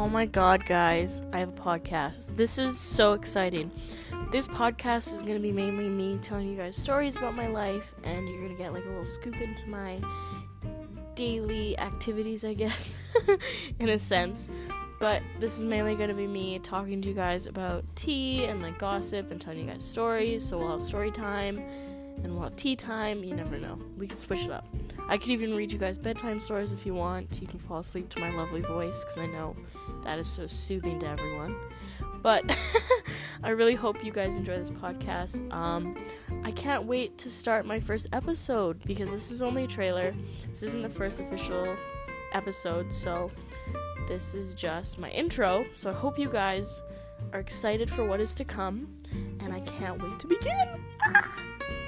Oh my god, guys, I have a podcast. This is so exciting. This podcast is going to be mainly me telling you guys stories about my life, and you're going to get like a little scoop into my daily activities, I guess, in a sense. But this is mainly going to be me talking to you guys about tea and like gossip and telling you guys stories. So we'll have story time and we'll have tea time. You never know. We could switch it up. I could even read you guys bedtime stories if you want. You can fall asleep to my lovely voice because I know that is so soothing to everyone. But I really hope you guys enjoy this podcast. Um, I can't wait to start my first episode because this is only a trailer. This isn't the first official episode, so this is just my intro. So I hope you guys are excited for what is to come, and I can't wait to begin. Ah!